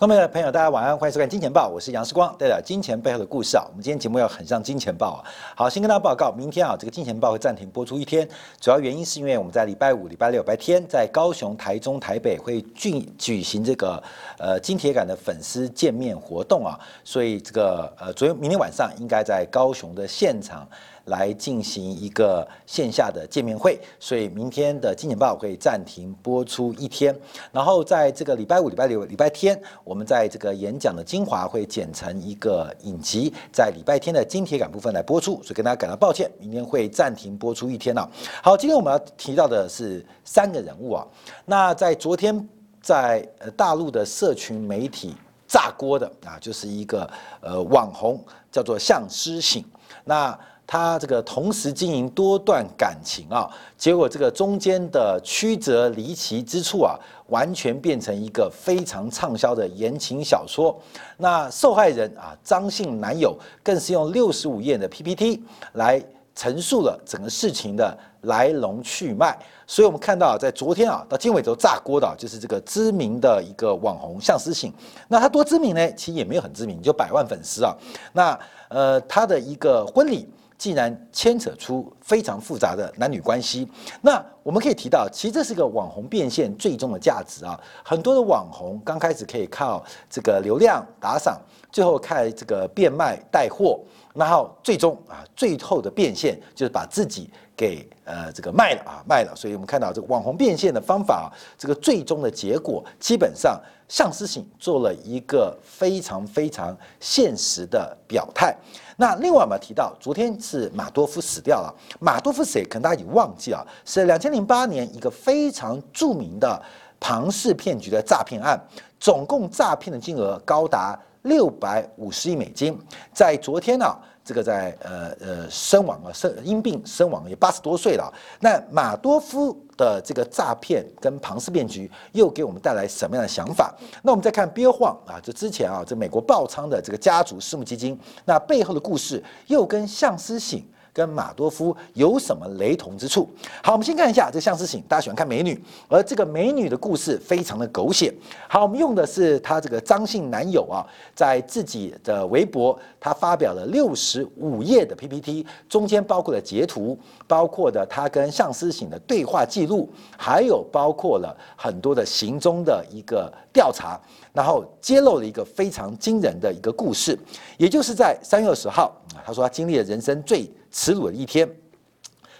各位朋友，大家晚安，欢迎收看《金钱报》，我是杨世光，带来金钱背后的故事啊。我们今天节目要很像《金钱报》啊。好，先跟大家报告，明天啊，这个《金钱报》会暂停播出一天，主要原因是因为我们在礼拜五、礼拜六、礼拜天在高雄、台中、台北会举举行这个呃金铁杆的粉丝见面活动啊，所以这个呃，昨天明天晚上应该在高雄的现场。来进行一个线下的见面会，所以明天的《金钱报》会暂停播出一天，然后在这个礼拜五、礼拜六、礼拜天，我们在这个演讲的精华会剪成一个影集，在礼拜天的金铁杆部分来播出，所以跟大家感到抱歉，明天会暂停播出一天了。好，今天我们要提到的是三个人物啊，那在昨天在呃大陆的社群媒体炸锅的啊，就是一个呃网红叫做向诗醒，那。他这个同时经营多段感情啊，结果这个中间的曲折离奇之处啊，完全变成一个非常畅销的言情小说。那受害人啊，张姓男友更是用六十五页的 PPT 来陈述了整个事情的来龙去脉。所以我们看到，在昨天啊，到今尾都炸锅的，就是这个知名的一个网红向思醒。那他多知名呢？其实也没有很知名，就百万粉丝啊。那呃，他的一个婚礼。竟然牵扯出非常复杂的男女关系，那我们可以提到，其实这是个网红变现最终的价值啊。很多的网红刚开始可以靠这个流量打赏，最后开这个变卖带货，然后最终啊，最后的变现就是把自己给呃这个卖了啊卖了。所以我们看到这个网红变现的方法，这个最终的结果，基本上向思醒做了一个非常非常现实的表态。那另外我们提到，昨天是马多夫死掉了。马多夫谁？可能大家已经忘记了，是两千零八年一个非常著名的庞氏骗局的诈骗案，总共诈骗的金额高达六百五十亿美金。在昨天呢，这个在呃呃身亡啊，身因病身亡，也八十多岁了。那马多夫。的这个诈骗跟庞氏骗局又给我们带来什么样的想法？那我们再看憋晃啊，这之前啊，这美国爆仓的这个家族私募基金，那背后的故事又跟向思醒。跟马多夫有什么雷同之处？好，我们先看一下这相思醒，大家喜欢看美女，而这个美女的故事非常的狗血。好，我们用的是她这个张姓男友啊，在自己的微博，他发表了六十五页的 PPT，中间包括了截图，包括的他跟相思醒的对话记录，还有包括了很多的行踪的一个调查，然后揭露了一个非常惊人的一个故事，也就是在三月二十号啊，他说他经历了人生最耻辱的一天，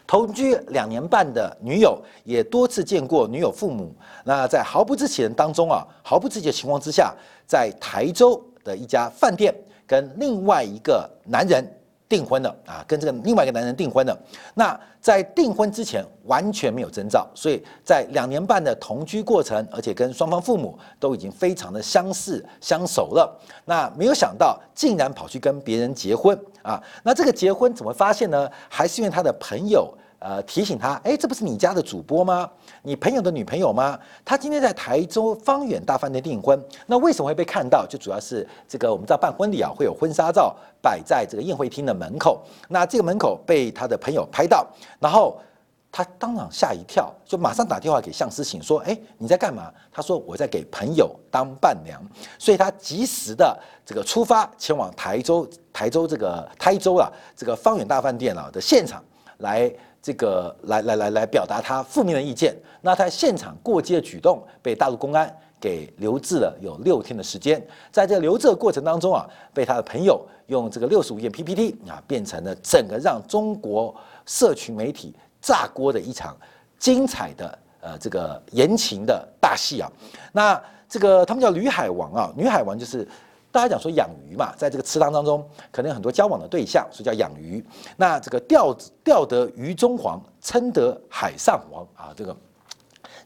同居两年半的女友也多次见过女友父母。那在毫不知情当中啊，毫不知情的情况之下，在台州的一家饭店跟另外一个男人。订婚了啊，跟这个另外一个男人订婚了。那在订婚之前完全没有征兆，所以在两年半的同居过程，而且跟双方父母都已经非常的相似相熟了。那没有想到，竟然跑去跟别人结婚啊！那这个结婚怎么发现呢？还是因为他的朋友。呃，提醒他，哎，这不是你家的主播吗？你朋友的女朋友吗？他今天在台州方远大饭店订婚，那为什么会被看到？就主要是这个，我们知道办婚礼啊，会有婚纱照摆在这个宴会厅的门口，那这个门口被他的朋友拍到，然后他当场吓一跳，就马上打电话给向思醒说，哎，你在干嘛？他说我在给朋友当伴娘，所以他及时的这个出发前往台州台州这个台州啊这个方远大饭店啊的现场来。这个来来来来表达他负面的意见，那他现场过激的举动被大陆公安给留置了有六天的时间，在这留置的过程当中啊，被他的朋友用这个六十五页 PPT 啊，变成了整个让中国社群媒体炸锅的一场精彩的呃这个言情的大戏啊，那这个他们叫女海王啊，女海王就是。大家讲说养鱼嘛，在这个池塘当中，可能有很多交往的对象，所以叫养鱼。那这个钓钓得鱼中黄，称得海上王啊，这个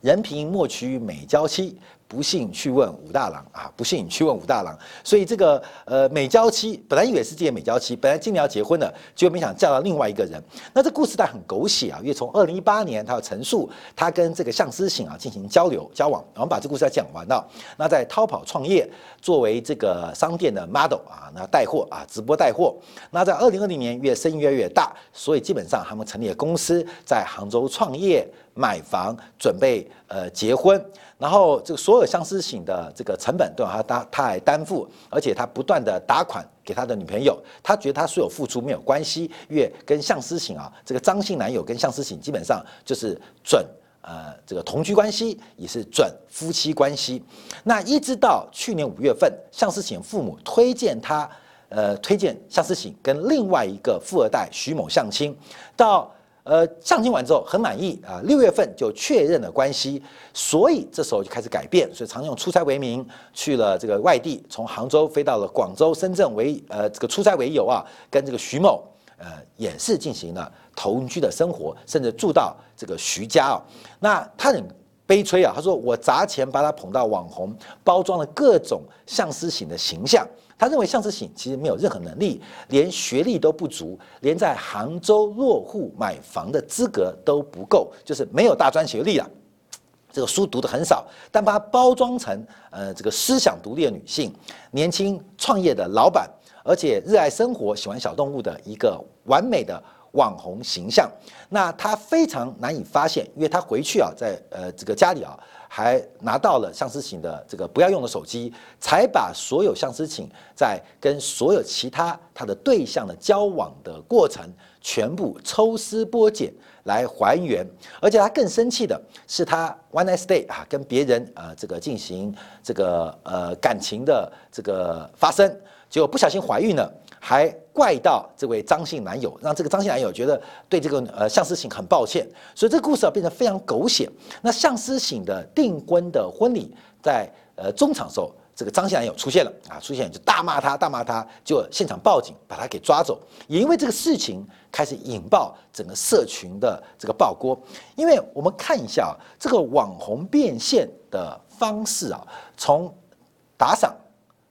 人贫莫取美娇妻。不信去问武大郎啊！不信去问武大郎。所以这个呃美娇妻本来以为是自己的美娇妻，本来今年要结婚的，结果没想嫁到另外一个人。那这故事带很狗血啊，因为从二零一八年他要陈述他跟这个向思醒啊进行交流交往，我们把这故事要讲完了。那在淘宝创业，作为这个商店的 model 啊，那带货啊，直播带货。那在二零二零年越生意越来越大，所以基本上他们成立了公司，在杭州创业。买房，准备呃结婚，然后这个所有相思醒的这个成本都要他担他来担负，而且他不断的打款给他的女朋友，他觉得他所有付出没有关系，因为跟相思醒啊，这个张姓男友跟相思醒基本上就是准呃这个同居关系，也是准夫妻关系。那一直到去年五月份，相思醒父母推荐他。呃，推荐相思醒跟另外一个富二代徐某相亲，到呃相亲完之后很满意啊，六月份就确认了关系，所以这时候就开始改变，所以常用出差为名去了这个外地，从杭州飞到了广州、深圳为呃这个出差为由啊，跟这个徐某呃也是进行了同居的生活，甚至住到这个徐家啊，那他很悲催啊，他说我砸钱把他捧到网红，包装了各种相思醒的形象。他认为向志醒其实没有任何能力，连学历都不足，连在杭州落户买房的资格都不够，就是没有大专学历了，这个书读的很少，但把它包装成呃这个思想独立的女性，年轻创业的老板，而且热爱生活、喜欢小动物的一个完美的网红形象。那他非常难以发现，因为他回去啊，在呃这个家里啊。还拿到了向思请的这个不要用的手机，才把所有向思请在跟所有其他他的对象的交往的过程全部抽丝剥茧来还原。而且他更生气的是，他 one night stay 啊，跟别人啊这个进行这个呃感情的这个发生，结果不小心怀孕了。还怪到这位张姓男友，让这个张姓男友觉得对这个呃向思醒很抱歉，所以这个故事啊变得非常狗血。那向思醒的订婚的婚礼在呃中场时候，这个张姓男友出现了啊，出现就大骂他，大骂他，就现场报警把他给抓走。也因为这个事情开始引爆整个社群的这个爆锅。因为我们看一下啊这个网红变现的方式啊，从打赏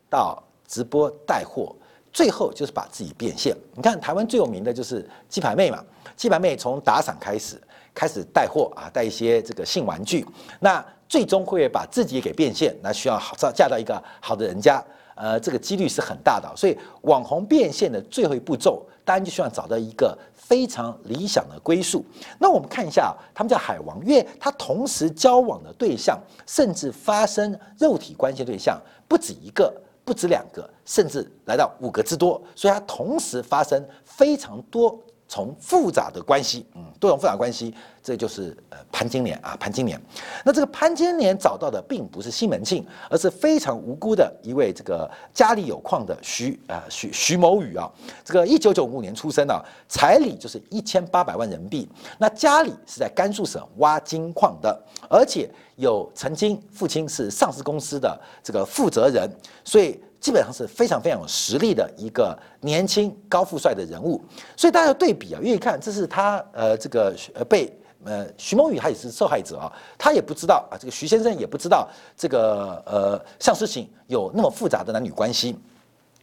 到直播带货。最后就是把自己变现。你看台湾最有名的就是鸡排妹嘛，鸡排妹从打赏开始，开始带货啊，带一些这个性玩具，那最终会把自己给变现，那需要好嫁到一个好的人家，呃，这个几率是很大的。所以网红变现的最后一步骤，当然就需要找到一个非常理想的归宿。那我们看一下，他们叫海王，因为他同时交往的对象，甚至发生肉体关系对象不止一个。不止两个，甚至来到五个之多，所以他同时发生非常多从复杂的关系，嗯，多种复杂关系，这就是呃潘金莲啊，潘金莲。那这个潘金莲找到的并不是西门庆，而是非常无辜的一位这个家里有矿的徐啊徐徐某宇啊，这个一九九五年出生啊，彩礼就是一千八百万人民币。那家里是在甘肃省挖金矿的，而且。有曾经父亲是上市公司的这个负责人，所以基本上是非常非常有实力的一个年轻高富帅的人物。所以大家对比啊，愿意看这是他呃这个呃被呃徐梦雨他也是受害者啊，他也不知道啊，这个徐先生也不知道这个呃向世行有那么复杂的男女关系。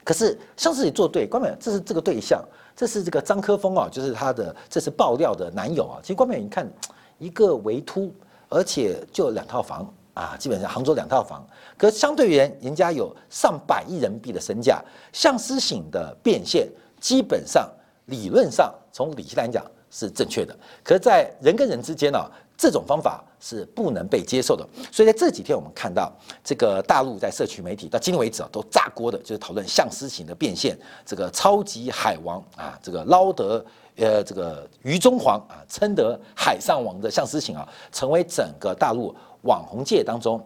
可是向世行做对，关美这是这个对象，这是这个张科峰啊，就是他的这是爆料的男友啊。其实关美你看一个围突。而且就两套房啊，基本上杭州两套房，可相对于人，家有上百亿人民币的身价，向思醒的变现，基本上理论上从理性来讲是正确的，可是在人跟人之间呢，这种方法是不能被接受的。所以在这几天，我们看到这个大陆在社区媒体到今天为止啊，都炸锅的，就是讨论向思醒的变现，这个超级海王啊，这个捞得。呃，这个于中皇啊，称得海上王的向思晴啊，成为整个大陆网红界当中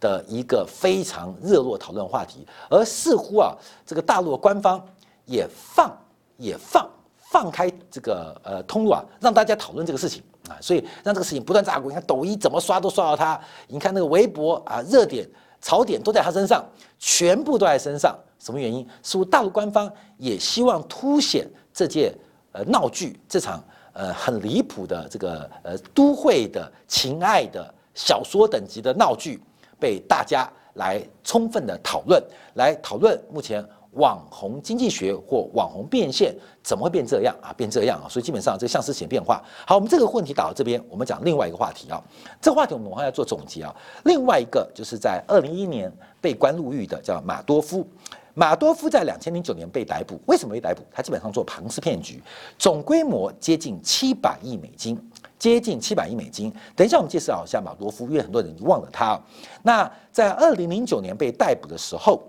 的一个非常热络讨论话题。而似乎啊，这个大陆的官方也放也放放开这个呃通路啊，让大家讨论这个事情。啊，所以让这个事情不断炸锅。你看抖音怎么刷都刷到他，你看那个微博啊，热点槽点都在他身上，全部都在身上。什么原因？似乎大陆官方也希望凸显这届。呃，闹剧这场呃很离谱的这个呃都会的情爱的小说等级的闹剧，被大家来充分的讨论，来讨论目前网红经济学或网红变现怎么会变这样啊？变这样啊？所以基本上这个像是显变化。好，我们这个问题打到这边，我们讲另外一个话题啊。这个话题我们马上要做总结啊。另外一个就是在二零一一年被关入狱的叫马多夫。马多夫在两千零九年被逮捕，为什么被逮捕？他基本上做庞氏骗局，总规模接近七百亿美金，接近七百亿美金。等一下我们介绍一下马多夫，因为很多人忘了他。那在二零零九年被逮捕的时候，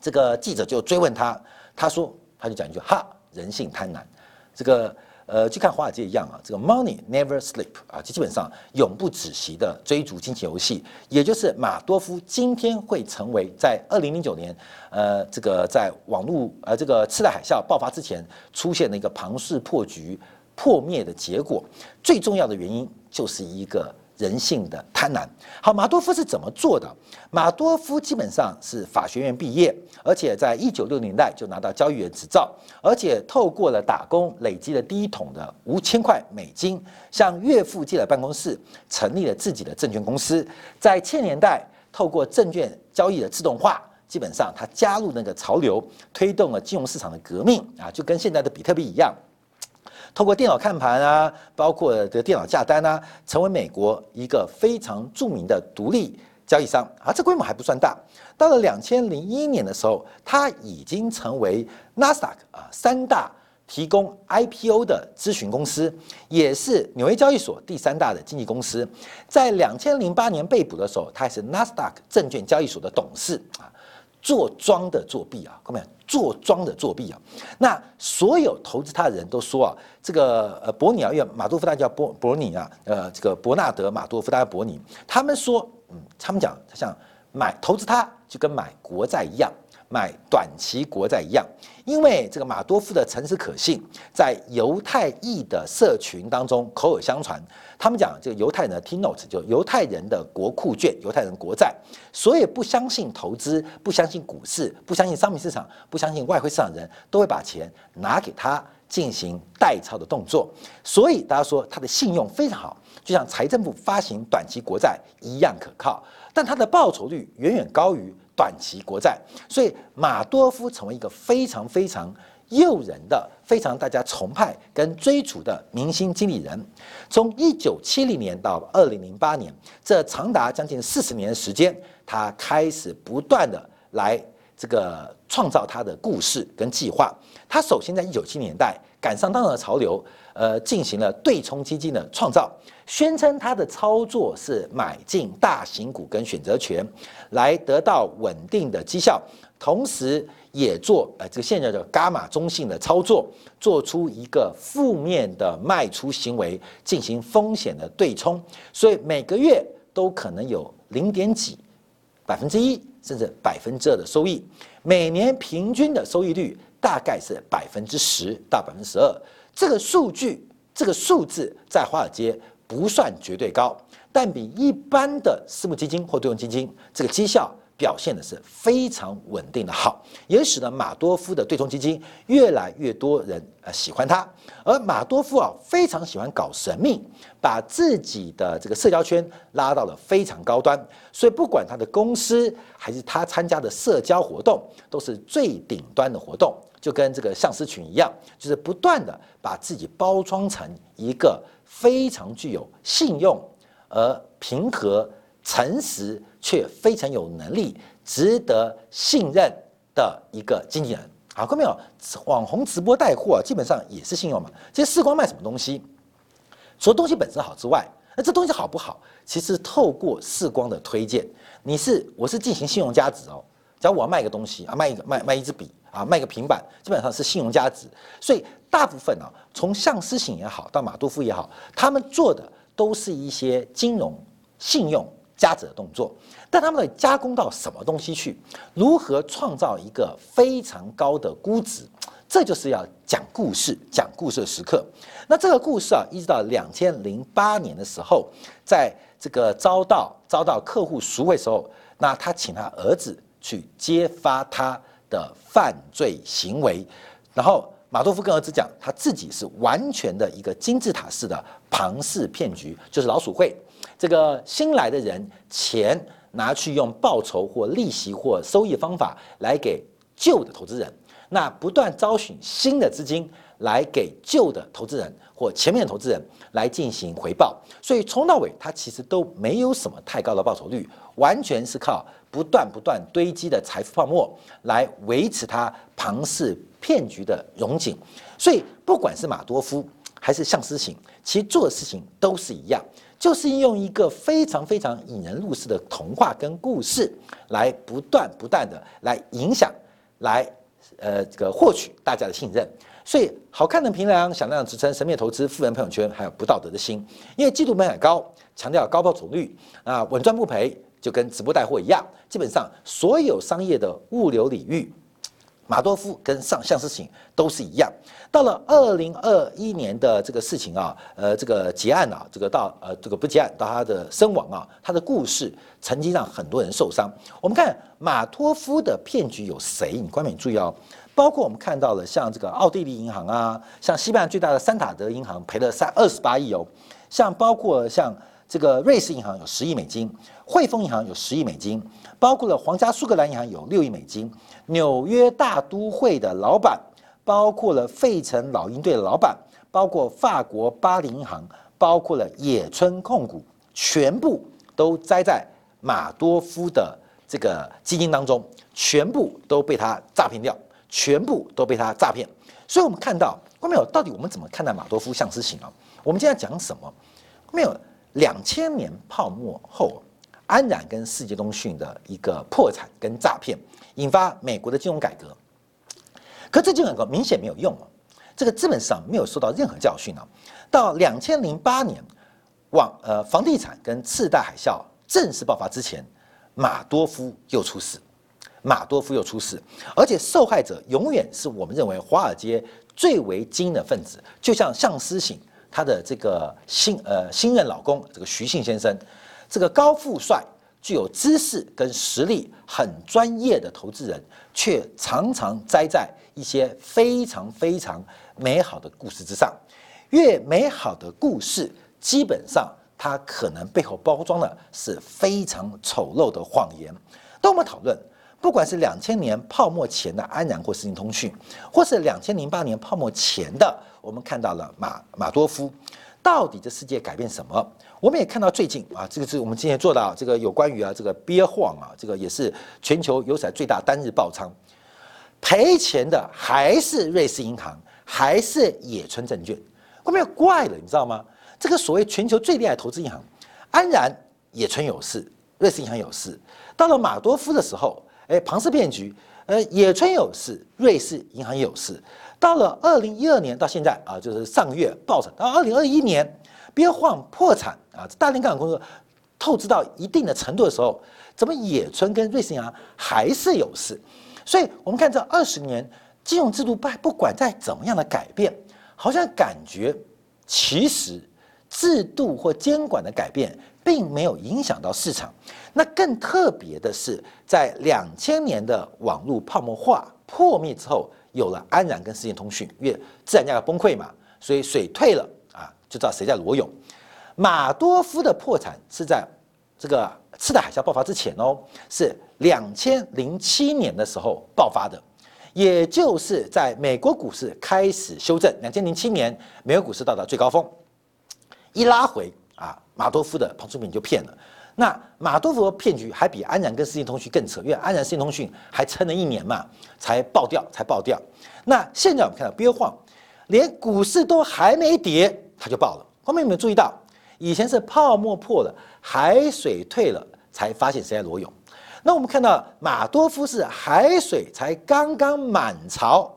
这个记者就追问他，他说他就讲一句：哈，人性贪婪。这个。呃，就看华尔街一样啊，这个 money never sleep 啊，就基本上永不止息的追逐金钱游戏，也就是马多夫今天会成为在二零零九年，呃，这个在网络呃这个次贷海啸爆发之前出现的一个庞氏破局破灭的结果，最重要的原因就是一个。人性的贪婪。好，马多夫是怎么做的？马多夫基本上是法学院毕业，而且在一九六年代就拿到交易员执照，而且透过了打工累积了第一桶的五千块美金，向岳父借了办公室，成立了自己的证券公司。在千年代，透过证券交易的自动化，基本上他加入那个潮流，推动了金融市场的革命啊，就跟现在的比特币一样。透过电脑看盘啊，包括的电脑下单啊，成为美国一个非常著名的独立交易商啊，这规模还不算大。到了两千零一年的时候，它已经成为纳斯达克啊三大提供 IPO 的咨询公司，也是纽约交易所第三大的经纪公司。在两千零八年被捕的时候，他还是纳斯达克证券交易所的董事啊。做庄的作弊啊，各位，做庄的作弊啊！那所有投资他的人都说啊，这个呃伯尼啊，马多夫大家叫伯伯尼啊，呃，这个伯纳德马多夫大家伯尼，他们说，嗯，他们讲像买投资他就跟买国债一样。买短期国债一样，因为这个马多夫的诚实可信，在犹太裔的社群当中口耳相传。他们讲这个犹太人的 T note 就犹太人的国库券、犹太人国债，所以不相信投资、不相信股市、不相信商品市场、不相信外汇市场人，都会把钱拿给他进行代操的动作。所以大家说他的信用非常好，就像财政部发行短期国债一样可靠，但他的报酬率远远高于。短期国债，所以马多夫成为一个非常非常诱人的、非常大家崇拜跟追逐的明星经理人。从一九七零年到二零零八年，这长达将近四十年的时间，他开始不断的来这个创造他的故事跟计划。他首先在一九七零年代赶上当时的潮流。呃，进行了对冲基金的创造，宣称他的操作是买进大型股跟选择权，来得到稳定的绩效，同时也做呃这个现在的伽马中性的操作，做出一个负面的卖出行为，进行风险的对冲，所以每个月都可能有零点几百分之一甚至百分之二的收益，每年平均的收益率大概是百分之十到百分之十二。这个数据，这个数字在华尔街不算绝对高，但比一般的私募基金或对冲基金这个绩效表现的是非常稳定的好，也使得马多夫的对冲基金越来越多人呃喜欢他。而马多夫啊非常喜欢搞神秘，把自己的这个社交圈拉到了非常高端，所以不管他的公司还是他参加的社交活动，都是最顶端的活动。就跟这个相思群一样，就是不断的把自己包装成一个非常具有信用、而平和、诚实却非常有能力、值得信任的一个经纪人。好，看到没有？网红直播带货基本上也是信用嘛。其实视光卖什么东西？除了东西本身好之外，那这东西好不好？其实透过视光的推荐，你是我是进行信用价值哦。假如我要卖一个东西啊，卖一个卖卖一支笔。啊，卖个平板基本上是信用价值，所以大部分啊，从向思醒也好，到马杜夫也好，他们做的都是一些金融信用价值的动作。但他们的加工到什么东西去？如何创造一个非常高的估值？这就是要讲故事、讲故事的时刻。那这个故事啊，一直到两千零八年的时候，在这个遭到遭到客户赎回时候，那他请他儿子去揭发他。的犯罪行为，然后马多夫跟儿子讲，他自己是完全的一个金字塔式的庞氏骗局，就是老鼠会。这个新来的人钱拿去用报酬或利息或收益方法来给旧的投资人，那不断招寻新的资金来给旧的投资人或前面的投资人来进行回报，所以从到尾他其实都没有什么太高的报酬率，完全是靠。不断不断堆积的财富泡沫来维持它庞氏骗局的融景，所以不管是马多夫还是向思行，其实做事情都是一样，就是用一个非常非常引人入胜的童话跟故事，来不断不断的来影响，来呃这个获取大家的信任。所以好看的评量、响亮的支撑、神秘投资、富人朋友圈，还有不道德的心，因为季度门槛高，强调高报酬率啊，稳赚不赔，就跟直播带货一样，基本上所有商业的物流领域。马多夫跟上相思行都是一样，到了二零二一年的这个事情啊，呃，这个结案啊，这个到呃这个不结案到他的身亡啊，他的故事曾经让很多人受伤。我们看马托夫的骗局有谁？你观众注意哦，包括我们看到了像这个奥地利银行啊，像西班牙最大的三塔德银行赔了三二十八亿哦，像包括像这个瑞士银行有十亿美金，汇丰银行有十亿美金。包括了皇家苏格兰银行有六亿美金，纽约大都会的老板，包括了费城老鹰队的老板，包括法国巴黎银行，包括了野村控股，全部都栽在马多夫的这个基金当中，全部都被他诈骗掉，全部都被他诈骗。所以，我们看到，没有？到底我们怎么看待马多夫相思行啊？我们今天讲什么？没有？两千年泡沫后。安然跟世界通讯的一个破产跟诈骗，引发美国的金融改革。可这金融改革明显没有用啊，这个资本市场没有受到任何教训啊。到两千零八年，网呃房地产跟次贷海啸正式爆发之前，马多夫又出事，马多夫又出事，而且受害者永远是我们认为华尔街最为精英的分子，就像向思醒他的这个新呃新任老公这个徐信先生。这个高富帅具有知识跟实力，很专业的投资人，却常常栽在一些非常非常美好的故事之上。越美好的故事，基本上它可能背后包装的是非常丑陋的谎言。当我们讨论，不管是两千年泡沫前的安然或世信通讯，或是两千零八年泡沫前的，我们看到了马马多夫。到底这世界改变什么？我们也看到最近啊，这个是我们今天做到这个有关于啊这个憋晃啊，这个也是全球有史最大单日爆仓，赔钱的还是瑞士银行，还是野村证券。后面怪了，你知道吗？这个所谓全球最厉害投资银行，安然野村有事，瑞士银行有事。到了马多夫的时候，哎，庞氏骗局，呃，野村有事，瑞士银行有事。到了二零一二年到现在啊，就是上个月爆产。到二零二一年，憋晃破产啊，大连港公司透支到一定的程度的时候，怎么野村跟瑞士银行还是有事？所以我们看这二十年金融制度不不管在怎么样的改变，好像感觉其实制度或监管的改变并没有影响到市场。那更特别的是，在两千年的网络泡沫化破灭之后。有了安然跟世界通讯，因为自然价格崩溃嘛，所以水退了啊，就知道谁在裸泳。马多夫的破产是在这个次贷海啸爆发之前哦，是两千零七年的时候爆发的，也就是在美国股市开始修正，两千零七年美国股市到达最高峰，一拉回啊，马多夫的庞出品就骗了。那马多夫的骗局还比安然跟世界通讯更扯，因为安然世界通讯还撑了一年嘛，才爆掉，才爆掉。那现在我们看到憋晃，连股市都还没跌，它就爆了。后面有没有注意到？以前是泡沫破了，海水退了，才发现谁在裸泳。那我们看到马多夫是海水才刚刚满潮，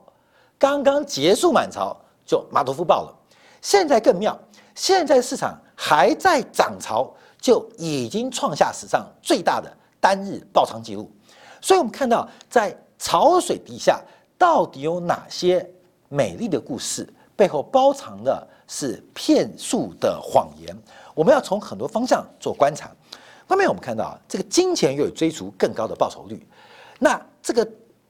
刚刚结束满潮，就马多夫爆了。现在更妙，现在市场还在涨潮。就已经创下史上最大的单日爆仓记录，所以我们看到在潮水底下到底有哪些美丽的故事，背后包藏的是骗术的谎言。我们要从很多方向做观察。后面我们看到啊这个金钱又有追逐更高的报酬率，那这个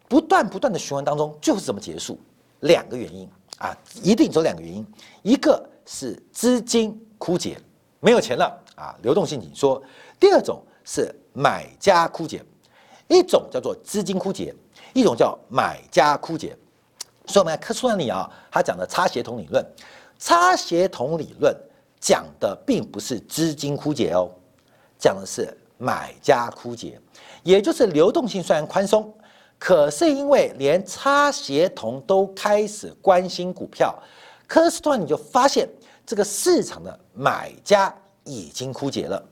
不断不断的循环当中就是怎么结束？两个原因啊，一定有两个原因，一个是资金枯竭，没有钱了。啊，流动性紧缩。第二种是买家枯竭，一种叫做资金枯竭，一种叫买家枯竭。所以我们来看书里啊，他讲的差协同理论，差协同理论讲的并不是资金枯竭哦，讲的是买家枯竭，也就是流动性虽然宽松，可是因为连差协同都开始关心股票，可是突然你就发现这个市场的买家已经枯竭了，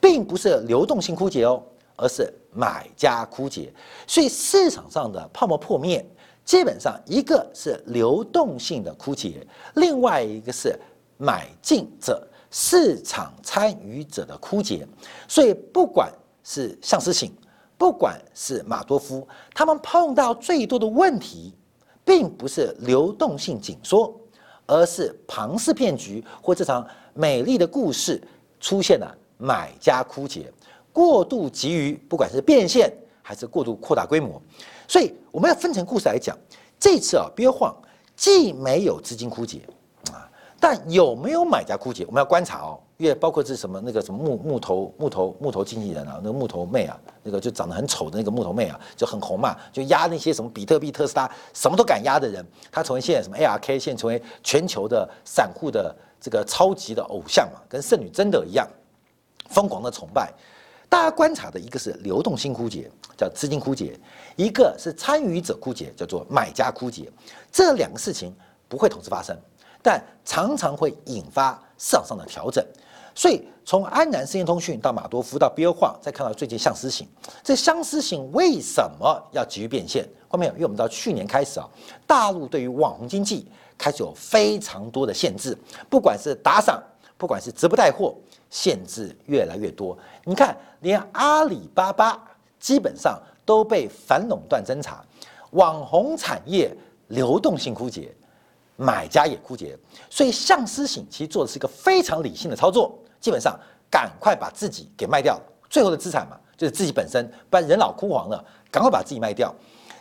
并不是流动性枯竭哦，而是买家枯竭。所以市场上的泡沫破灭，基本上一个是流动性的枯竭，另外一个是买进者市场参与者的枯竭。所以不管是向思醒，不管是马多夫，他们碰到最多的问题，并不是流动性紧缩，而是庞氏骗局或这场美丽的故事出现了买家枯竭，过度急于不管是变现还是过度扩大规模，所以我们要分成故事来讲。这次啊，别慌，既没有资金枯竭啊，但有没有买家枯竭，我们要观察哦。因为包括是什么那个什么木木头木头木头经纪人啊，那个木头妹啊，那个就长得很丑的那个木头妹啊，就很红嘛，就压那些什么比特币、特斯拉什么都敢压的人，他成为现在什么 ARK，现在成为全球的散户的这个超级的偶像嘛，跟圣女贞德一样，疯狂的崇拜。大家观察的一个是流动性枯竭，叫资金枯竭；一个是参与者枯竭，叫做买家枯竭。这两个事情不会同时发生，但常常会引发市场上的调整。所以，从安南实验通讯到马多夫到比尔晃，再看到最近相思行，这相思行为什么要急于变现？后面，因为我们知道去年开始啊，大陆对于网红经济开始有非常多的限制，不管是打赏，不管是直播带货，限制越来越多。你看，连阿里巴巴基本上都被反垄断侦查，网红产业流动性枯竭，买家也枯竭，所以相思行其实做的是一个非常理性的操作。基本上赶快把自己给卖掉，最后的资产嘛，就是自己本身，不然人老枯黄了，赶快把自己卖掉。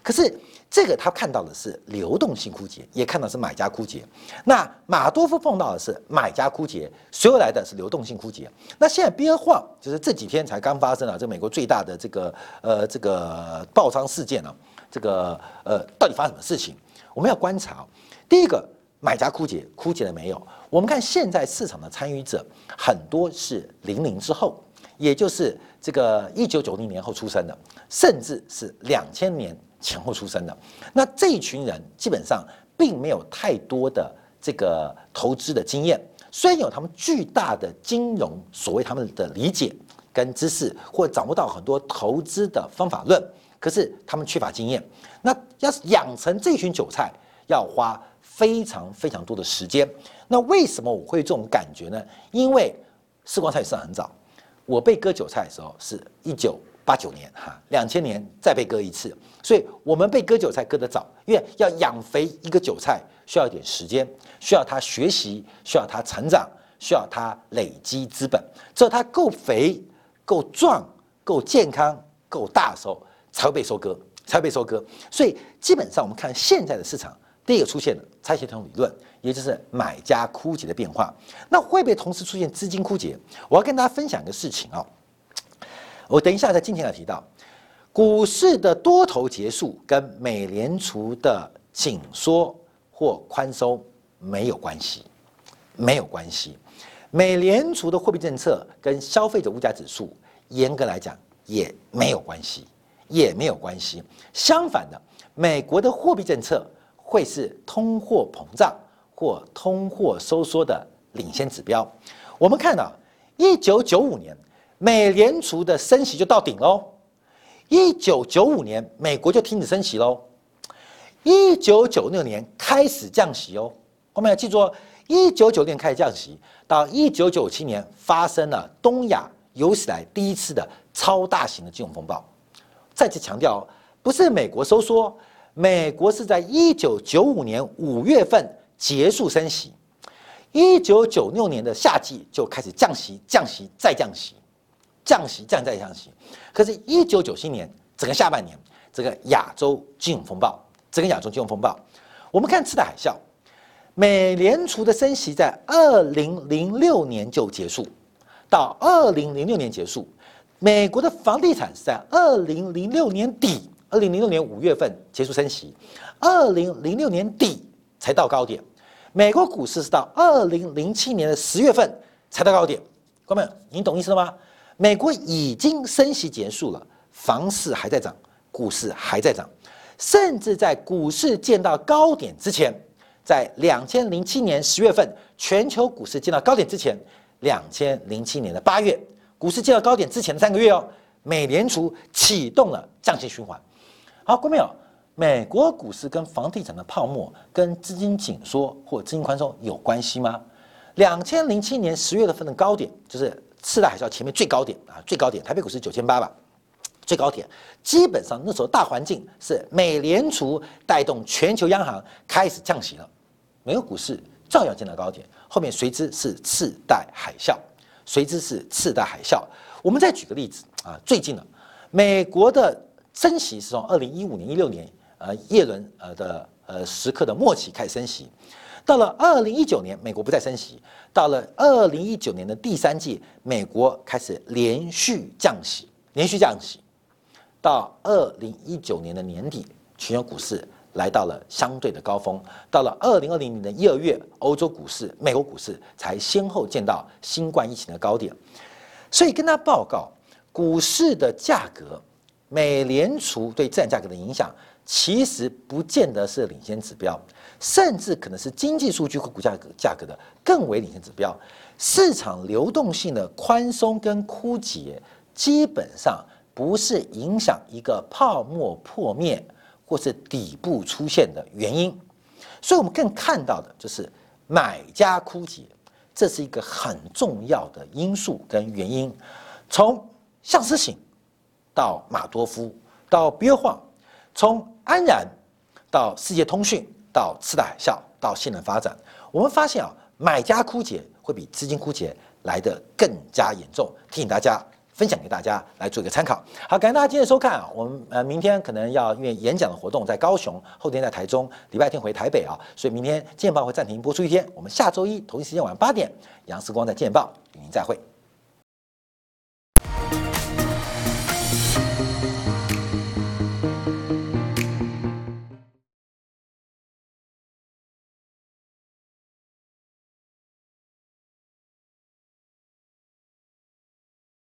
可是这个他看到的是流动性枯竭，也看到是买家枯竭。那马多夫碰到的是买家枯竭，随后来的是流动性枯竭。那现在边晃就是这几天才刚发生了，这美国最大的这个呃这个爆仓事件呢，这个呃到底发生什么事情？我们要观察，第一个。买家枯竭，枯竭了没有？我们看现在市场的参与者很多是零零之后，也就是这个一九九零年后出生的，甚至是两千年前后出生的。那这一群人基本上并没有太多的这个投资的经验，虽然有他们巨大的金融所谓他们的理解跟知识，或掌握到很多投资的方法论，可是他们缺乏经验。那要是养成这群韭菜，要花。非常非常多的时间，那为什么我会这种感觉呢？因为时光菜市场很早，我被割韭菜的时候是一九八九年哈，两千年再被割一次，所以我们被割韭菜割得早，因为要养肥一个韭菜需要一点时间，需要它学习，需要它成长，需要它累积资本，只有它够肥、够壮、够健康、够大的时候，才会被收割，才会被收割。所以基本上我们看现在的市场。第一个出现的拆协同理论，也就是买家枯竭的变化，那会不会同时出现资金枯竭？我要跟大家分享一个事情啊，我等一下在今天要提到，股市的多头结束跟美联储的紧缩或宽松没有关系，没有关系。美联储的货币政策跟消费者物价指数，严格来讲也没有关系，也没有关系。相反的，美国的货币政策。会是通货膨胀或通货收缩的领先指标。我们看到，一九九五年美联储的升息就到顶喽，一九九五年美国就停止升息喽，一九九六年开始降息哦。我们要记住哦，一九九六年开始降息，到一九九七年发生了东亚有史来第一次的超大型的金融风暴。再次强调，不是美国收缩。美国是在一九九五年五月份结束升息，一九九六年的夏季就开始降息，降息再降息，降息降再降息。可是，一九九七年整个下半年，这个亚洲金融风暴，整个亚洲金融风暴，我们看次贷海啸，美联储的升息在二零零六年就结束，到二零零六年结束，美国的房地产是在二零零六年底。二零零六年五月份结束升息，二零零六年底才到高点。美国股市是到二零零七年的十月份才到高点。各位，您懂意思了吗？美国已经升息结束了，房市还在涨，股市还在涨，甚至在股市见到高点之前，在两千零七年十月份全球股市见到高点之前，两千零七年的八月股市见到高点之前的三个月哦，美联储启动了降息循环。好，各位朋友，美国股市跟房地产的泡沫跟资金紧缩或资金宽松有关系吗？两千零七年十月份的高点就是次贷海啸前面最高点啊，最高点台北股市九千八吧。最高点，基本上那时候大环境是美联储带动全球央行开始降息了，美国股市照样见到高点，后面随之是次贷海啸，随之是次贷海啸。我们再举个例子啊，最近呢，美国的升息是从二零一五年、一六年呃叶伦呃的呃时刻的末期开始升息，到了二零一九年，美国不再升息，到了二零一九年的第三季，美国开始连续降息，连续降息。到二零一九年的年底，全球股市来到了相对的高峰。到了二零二零年的一二月，欧洲股市、美国股市才先后见到新冠疫情的高点。所以跟他报告，股市的价格，美联储对资产价格的影响，其实不见得是领先指标，甚至可能是经济数据和股价格价格的更为领先指标。市场流动性的宽松跟枯竭，基本上。不是影响一个泡沫破灭或是底部出现的原因，所以我们更看到的就是买家枯竭，这是一个很重要的因素跟原因。从向思醒到马多夫到比尔晃，从安然到世界通讯到次贷海啸到新能发展，我们发现啊，买家枯竭会比资金枯竭来得更加严重。提醒大家。分享给大家来做一个参考。好，感谢大家今天收看啊。我们呃明天可能要因为演讲的活动在高雄，后天在台中，礼拜天回台北啊，所以明天见报会暂停播出一天。我们下周一同一时间晚上八点，杨思光在见报与您再会。